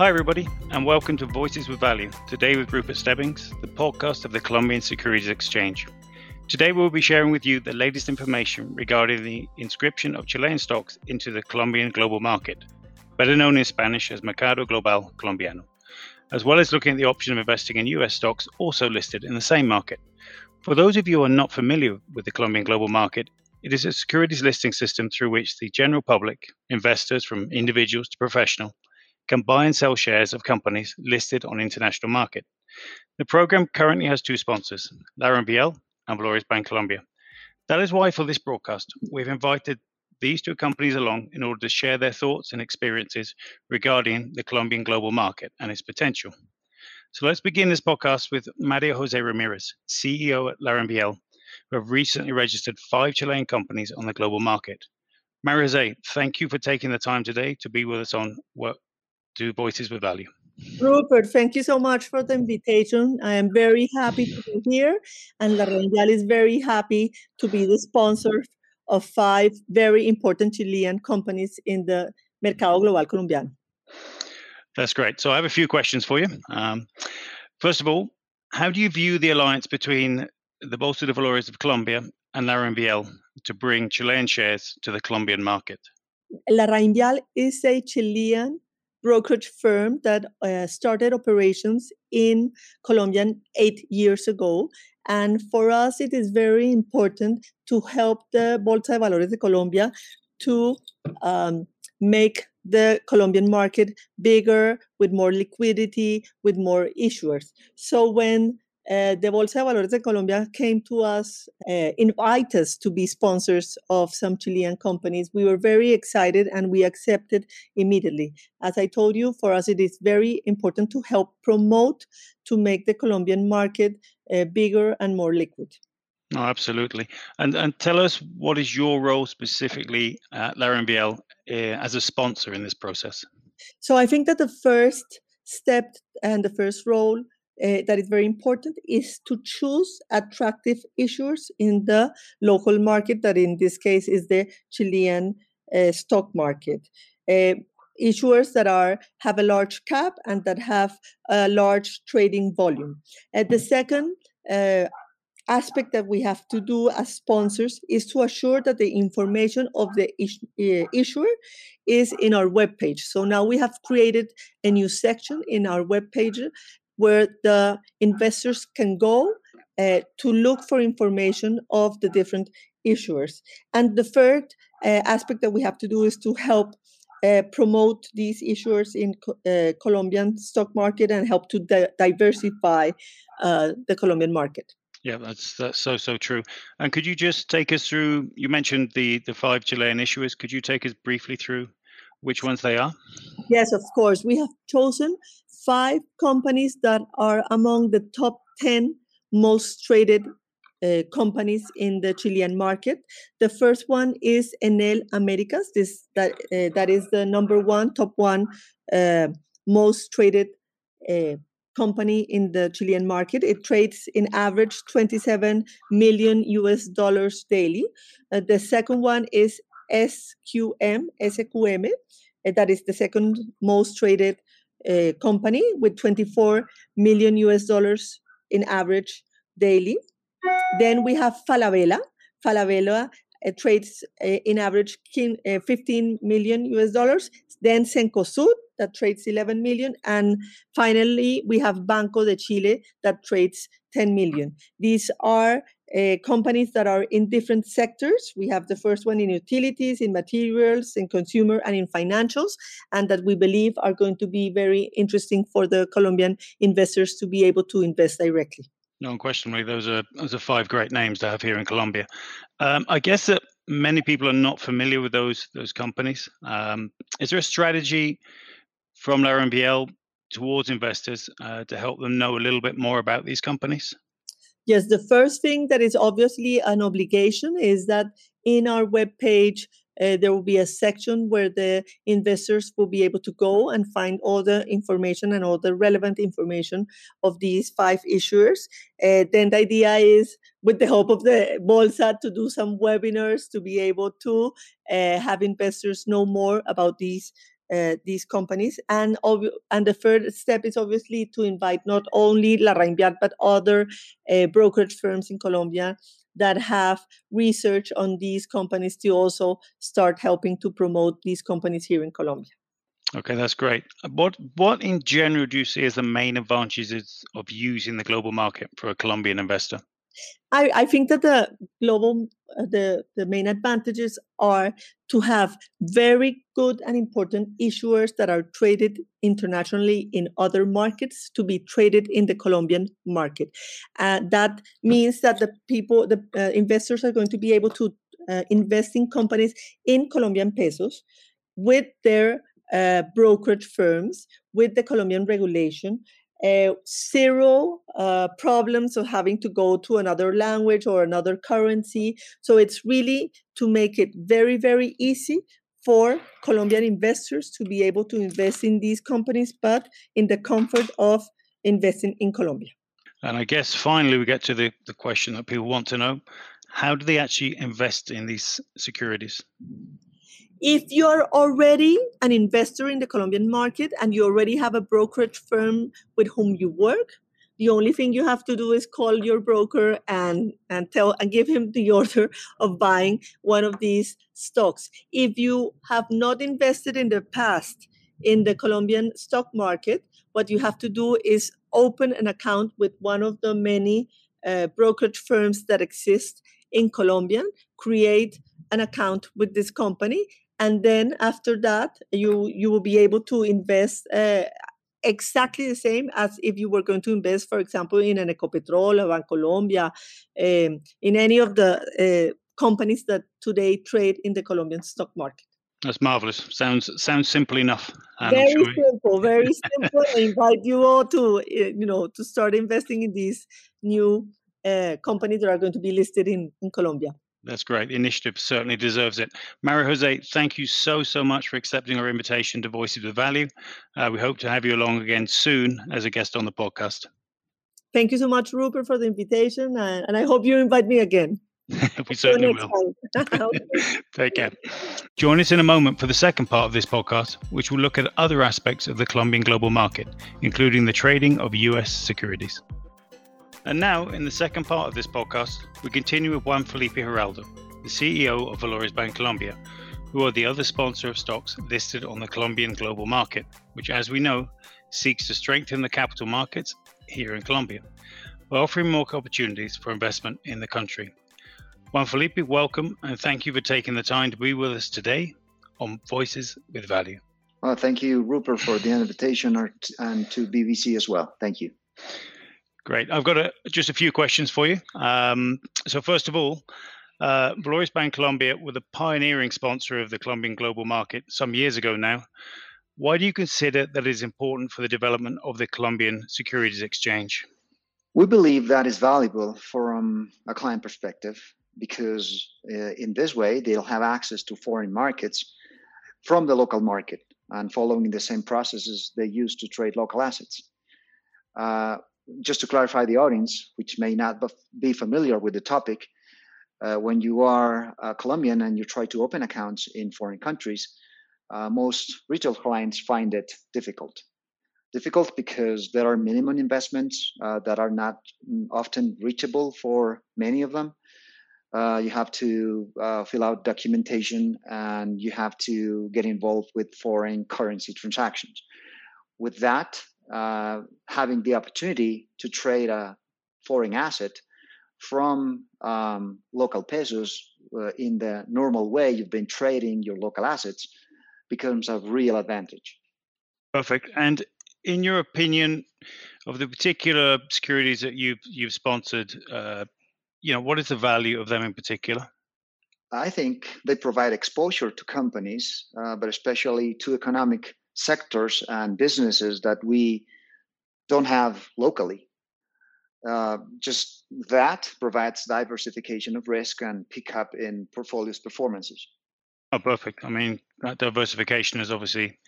Hi, everybody, and welcome to Voices with Value. Today with Rupert Stebbings, the podcast of the Colombian Securities Exchange. Today, we'll be sharing with you the latest information regarding the inscription of Chilean stocks into the Colombian global market, better known in Spanish as Mercado Global Colombiano, as well as looking at the option of investing in US stocks also listed in the same market. For those of you who are not familiar with the Colombian global market, it is a securities listing system through which the general public, investors from individuals to professional, can buy and sell shares of companies listed on international market. The program currently has two sponsors, LarrainVial and Valores Bancolombia. That is why for this broadcast, we've invited these two companies along in order to share their thoughts and experiences regarding the Colombian global market and its potential. So let's begin this podcast with Mario Jose Ramirez, CEO at LarrainVial, who have recently registered five Chilean companies on the global market. Mario Jose, thank you for taking the time today to be with us on what to Voices with Value. Rupert, thank you so much for the invitation. I am very happy to be here, and LarrainVial is very happy to be the sponsor of five very important Chilean companies in the Mercado Global Colombiano. That's great. So I have a few questions for you. Um, first of all, how do you view the alliance between the Bolsa de Valores of Colombia and La LarrainVial to bring Chilean shares to the Colombian market? La LarrainVial is a Chilean brokerage firm that uh, started operations in Colombia eight years ago. And for us, it is very important to help the Bolsa de Valores de Colombia to um, make the Colombian market bigger with more liquidity, with more issuers. So when uh, the Bolsa de Valores de Colombia came to us, uh, invite us to be sponsors of some Chilean companies. We were very excited and we accepted immediately. As I told you, for us, it is very important to help promote to make the Colombian market uh, bigger and more liquid. No, absolutely. And and tell us what is your role specifically at LarrainVial uh, as a sponsor in this process? So I think that the first step and the first role uh, that is very important is to choose attractive issuers in the local market, that in this case is the Chilean uh, stock market. Uh, issuers that are have a large cap and that have a large trading volume. the second uh, aspect that we have to do as sponsors is to assure that the information of the uh, issuer is in our web page. So now we have created a new section in our web page where the investors can go uh, to look for information of the different issuers. And the third uh, aspect that we have to do is to help uh, promote these issuers in uh, Colombian stock market and help to di- diversify uh, the Colombian market. Yeah, that's that's so so true. And could you just take us through? You mentioned the the five Chilean issuers. Could you take us briefly through which ones they are? Yes, of course. We have chosen five companies that are among the top 10 most traded uh, companies in the Chilean market. The first one is Enel Americas. This that uh, that is the number one, top one, uh, most traded company in the Chilean market. It trades in average 27 million US dollars daily. Uh, the second one is SQM, SQM. That is the second most traded uh, company with 24 million US dollars in average daily. Then we have Falabella. Falabella uh, trades uh, in average uh, 15 million US dollars. Then Cencosud that trades 11 million. And finally, we have Banco de Chile that trades 10 million. These are uh, companies that are in different sectors. We have the first one in utilities, in materials, in consumer, and in financials, and that we believe are going to be very interesting for the Colombian investors to be able to invest directly. No, unquestionably, those are those are five great names to have here in Colombia. Um, I guess that many people are not familiar with those those companies. Um, is there a strategy from LarrainVial towards investors uh, to help them know a little bit more about these companies? Yes, the first thing that is obviously an obligation is that in our web page, uh, there will be a section where the investors will be able to go and find all the information and all the relevant information of these five issuers. Uh, then the idea is, with the help of the Bolsa, to do some webinars to be able to uh, have investors know more about these uh, these companies. And ob- and the third step is obviously to invite not only La LarrainVial but other uh, brokerage firms in Colombia that have research on these companies to also start helping to promote these companies here in Colombia. Okay, that's great. What what in general do you see as the main advantages of using the global market for a Colombian investor? I, I think that the global uh, the the main advantages are to have very good and important issuers that are traded internationally in other markets to be traded in the Colombian market. Uh, that means that the people the uh, investors are going to be able to uh, invest in companies in Colombian pesos with their uh, brokerage firms with the Colombian regulation uh, zero uh, problems of having to go to another language or another currency. So it's really to make it very, very easy for Colombian investors to be able to invest in these companies, but in the comfort of investing in Colombia. And I guess finally we get to the, the question that people want to know how do they actually invest in these securities? If you're already an investor in the Colombian market and you already have a brokerage firm with whom you work, the only thing you have to do is call your broker and and tell and give him the order of buying one of these stocks. If you have not invested in the past in the Colombian stock market, what you have to do is open an account with one of the many uh, brokerage firms that exist in Colombia, create an account with this company and then after that you you will be able to invest uh, exactly the same as if you were going to invest for example in an ecopetrol or bancolombia um, in any of the uh, companies that today trade in the colombian stock market. That's marvelous. Sounds sounds simple enough very sure. simple very simple. I invite you all to uh, you know to start investing in these new uh, companies that are going to be listed in in colombia that's great. The initiative certainly deserves it. Maria Jose, thank you so, so much for accepting our invitation to Voices of Value. Uh, we hope to have you along again soon as a guest on the podcast. Thank you so much, Rupert, for the invitation. Uh, and I hope you invite me again. we certainly will. Take care. Join us in a moment for the second part of this podcast, which will look at other aspects of the Colombian global market, including the trading of US securities. And now, in the second part of this podcast, we continue with Juan Felipe Giraldo, the CEO of Valores Bancolombia, who are the other sponsor of stocks listed on the Colombian global market, which, as we know, seeks to strengthen the capital markets here in Colombia by offering more opportunities for investment in the country. Juan Felipe, welcome and thank you for taking the time to be with us today on Voices with Value. Well, thank you, Rupert, for the invitation and to BVC as well. Thank you. Great. I've got a, just a few questions for you. Um, so, first of all, uh, Valores Bancolombia were the pioneering sponsor of the Colombian global market some years ago now. Why do you consider that it is important for the development of the Colombian Securities Exchange? We believe that is valuable from a client perspective because uh, in this way they'll have access to foreign markets from the local market and following the same processes they use to trade local assets. Uh, just to clarify the audience, which may not be familiar with the topic, uh, when you are a Colombian and you try to open accounts in foreign countries, uh, most retail clients find it difficult. Difficult because there are minimum investments uh, that are not often reachable for many of them. Uh, you have to uh, fill out documentation and you have to get involved with foreign currency transactions. With that, uh, having the opportunity to trade a foreign asset from um, local pesos uh, in the normal way you've been trading your local assets becomes a real advantage. Perfect. And in your opinion, of the particular securities that you've you've sponsored, uh, you know, what is the value of them in particular? I think they provide exposure to companies, uh, but especially to economic sectors and businesses that we don't have locally. Uh, just that provides diversification of risk and pickup in portfolios performances. Oh, perfect. I mean, that diversification is obviously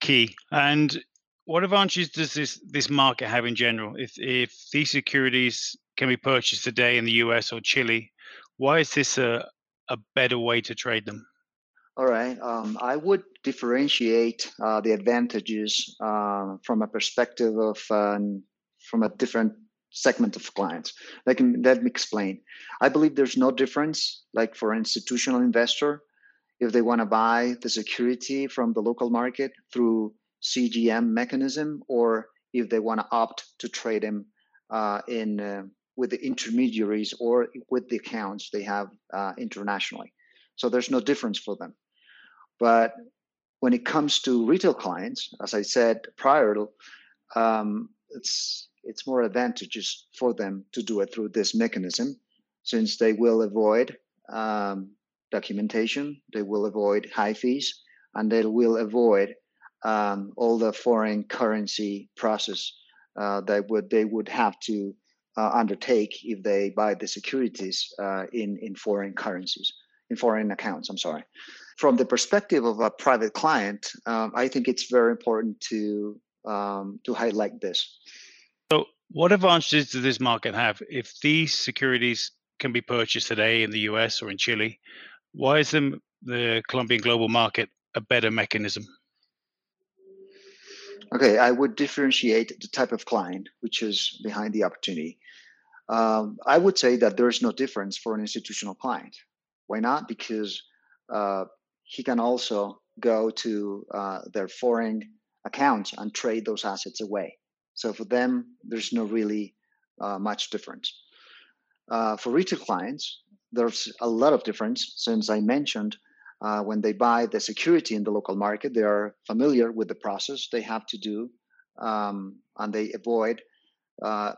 key. And what advantages does this this market have in general? If if these securities can be purchased today in the US or Chile, why is this a a better way to trade them? All right. Um, I would differentiate uh, the advantages uh, from a perspective of um, from a different segment of clients. Let me, let me explain. I believe there's no difference, like for an institutional investor, if they want to buy the security from the local market through CGM mechanism, or if they want to opt to trade them uh, in uh, with the intermediaries or with the accounts they have uh, internationally. So there's no difference for them. But when it comes to retail clients, as I said prior, um, it's it's more advantageous for them to do it through this mechanism, since they will avoid um, documentation, they will avoid high fees, and they will avoid um, all the foreign currency process uh, that would they would have to uh, undertake if they buy the securities uh, in in foreign currencies in foreign accounts. I'm sorry. From the perspective of a private client, um, I think it's very important to um, to highlight this. So, what advantages does this market have if these securities can be purchased today in the US or in Chile? Why is the, the Colombian global market a better mechanism? Okay, I would differentiate the type of client which is behind the opportunity. Um, I would say that there is no difference for an institutional client. Why not? Because uh, he can also go to uh, their foreign accounts and trade those assets away. So for them, there's no really uh, much difference. Uh, for retail clients, there's a lot of difference since I mentioned uh, when they buy the security in the local market, they are familiar with the process they have to do, um, and they avoid uh,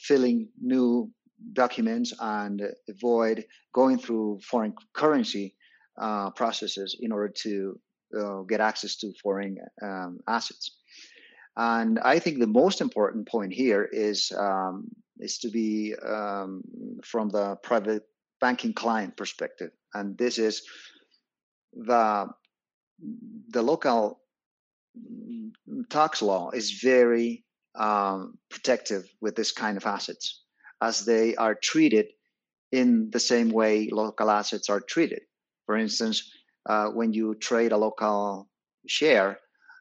filling new documents and avoid going through foreign currency uh, processes in order to uh, get access to foreign um, assets. And I think the most important point here is um, is to be um, from the private banking client perspective, and this is the the local tax law is very um, protective with this kind of assets as they are treated in the same way local assets are treated. For instance, uh, when you trade a local share,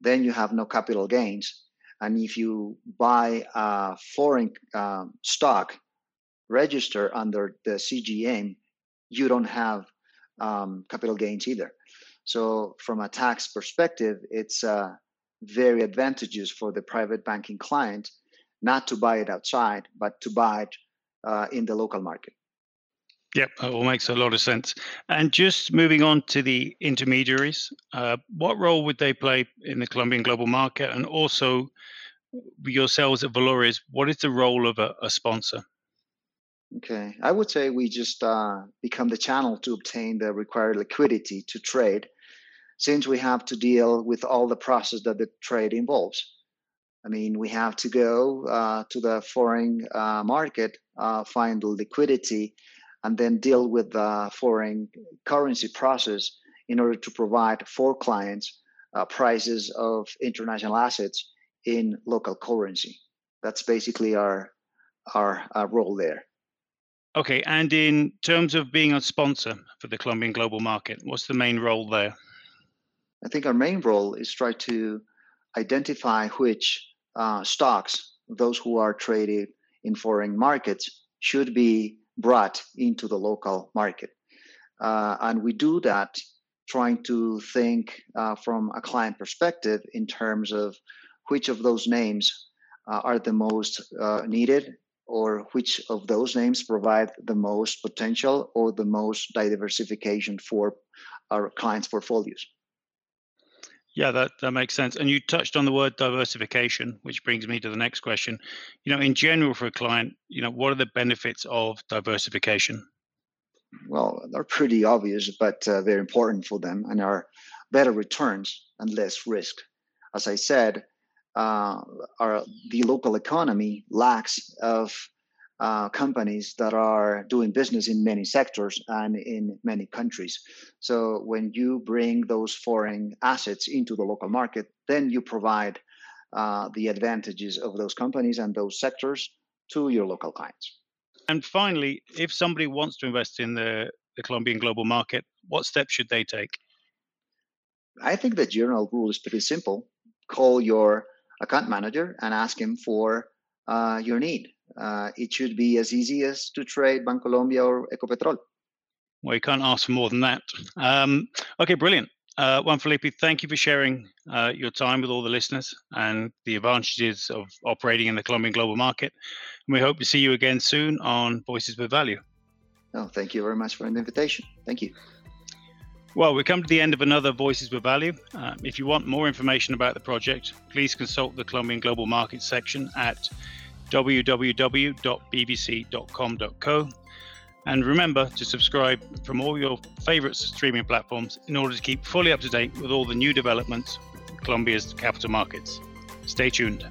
then you have no capital gains. And if you buy a foreign um, stock register under the CGM, you don't have um, capital gains either. So, from a tax perspective, it's uh, very advantageous for the private banking client not to buy it outside, but to buy it uh, in the local market. Yep, that all makes a lot of sense. And just moving on to the intermediaries, uh, what role would they play in the Colombian global market? And also, yourselves at Valores, what is the role of a, a sponsor? Okay, I would say we just uh, become the channel to obtain the required liquidity to trade, since we have to deal with all the process that the trade involves. I mean, we have to go uh, to the foreign uh, market, uh, find the liquidity, and then deal with the foreign currency process in order to provide for clients uh, prices of international assets in local currency. That's basically our our, our role there. Okay, and in terms of being a sponsor for the Colombian global market, what's the main role there? I think our main role is try to identify which uh, stocks, those who are traded in foreign markets, should be brought into the local market. Uh, and we do that trying to think uh, from a client perspective in terms of which of those names uh, are the most uh, needed or which of those names provide the most potential or the most diversification for our clients' portfolios. Yeah, that, that makes sense. And you touched on the word diversification, which brings me to the next question. You know, in general for a client, you know, what are the benefits of diversification? Well, they're pretty obvious, but uh, very important for them and are better returns and less risk. As I said, uh, our, the local economy lacks of uh, companies that are doing business in many sectors and in many countries. So when you bring those foreign assets into the local market, then you provide uh, the advantages of those companies and those sectors to your local clients. And finally, if somebody wants to invest in the, the Colombian global market, what steps should they take? I think the general rule is pretty simple. Call your account manager and ask him for uh, your need. Uh, it should be as easy as to trade Bancolombia or Ecopetrol. Well, you can't ask for more than that. Um, okay, brilliant. Uh, Juan Felipe, thank you for sharing uh, your time with all the listeners and the advantages of operating in the Colombian global market. And we hope to see you again soon on Voices with Value. Oh, thank you very much for the invitation. Thank you. Well, we come to the end of another Voices with Value. Uh, if you want more information about the project, please consult the Colombian Global Markets section at www.bvc.com.co. And remember to subscribe from all your favorite streaming platforms in order to keep fully up to date with all the new developments in Colombia's capital markets. Stay tuned.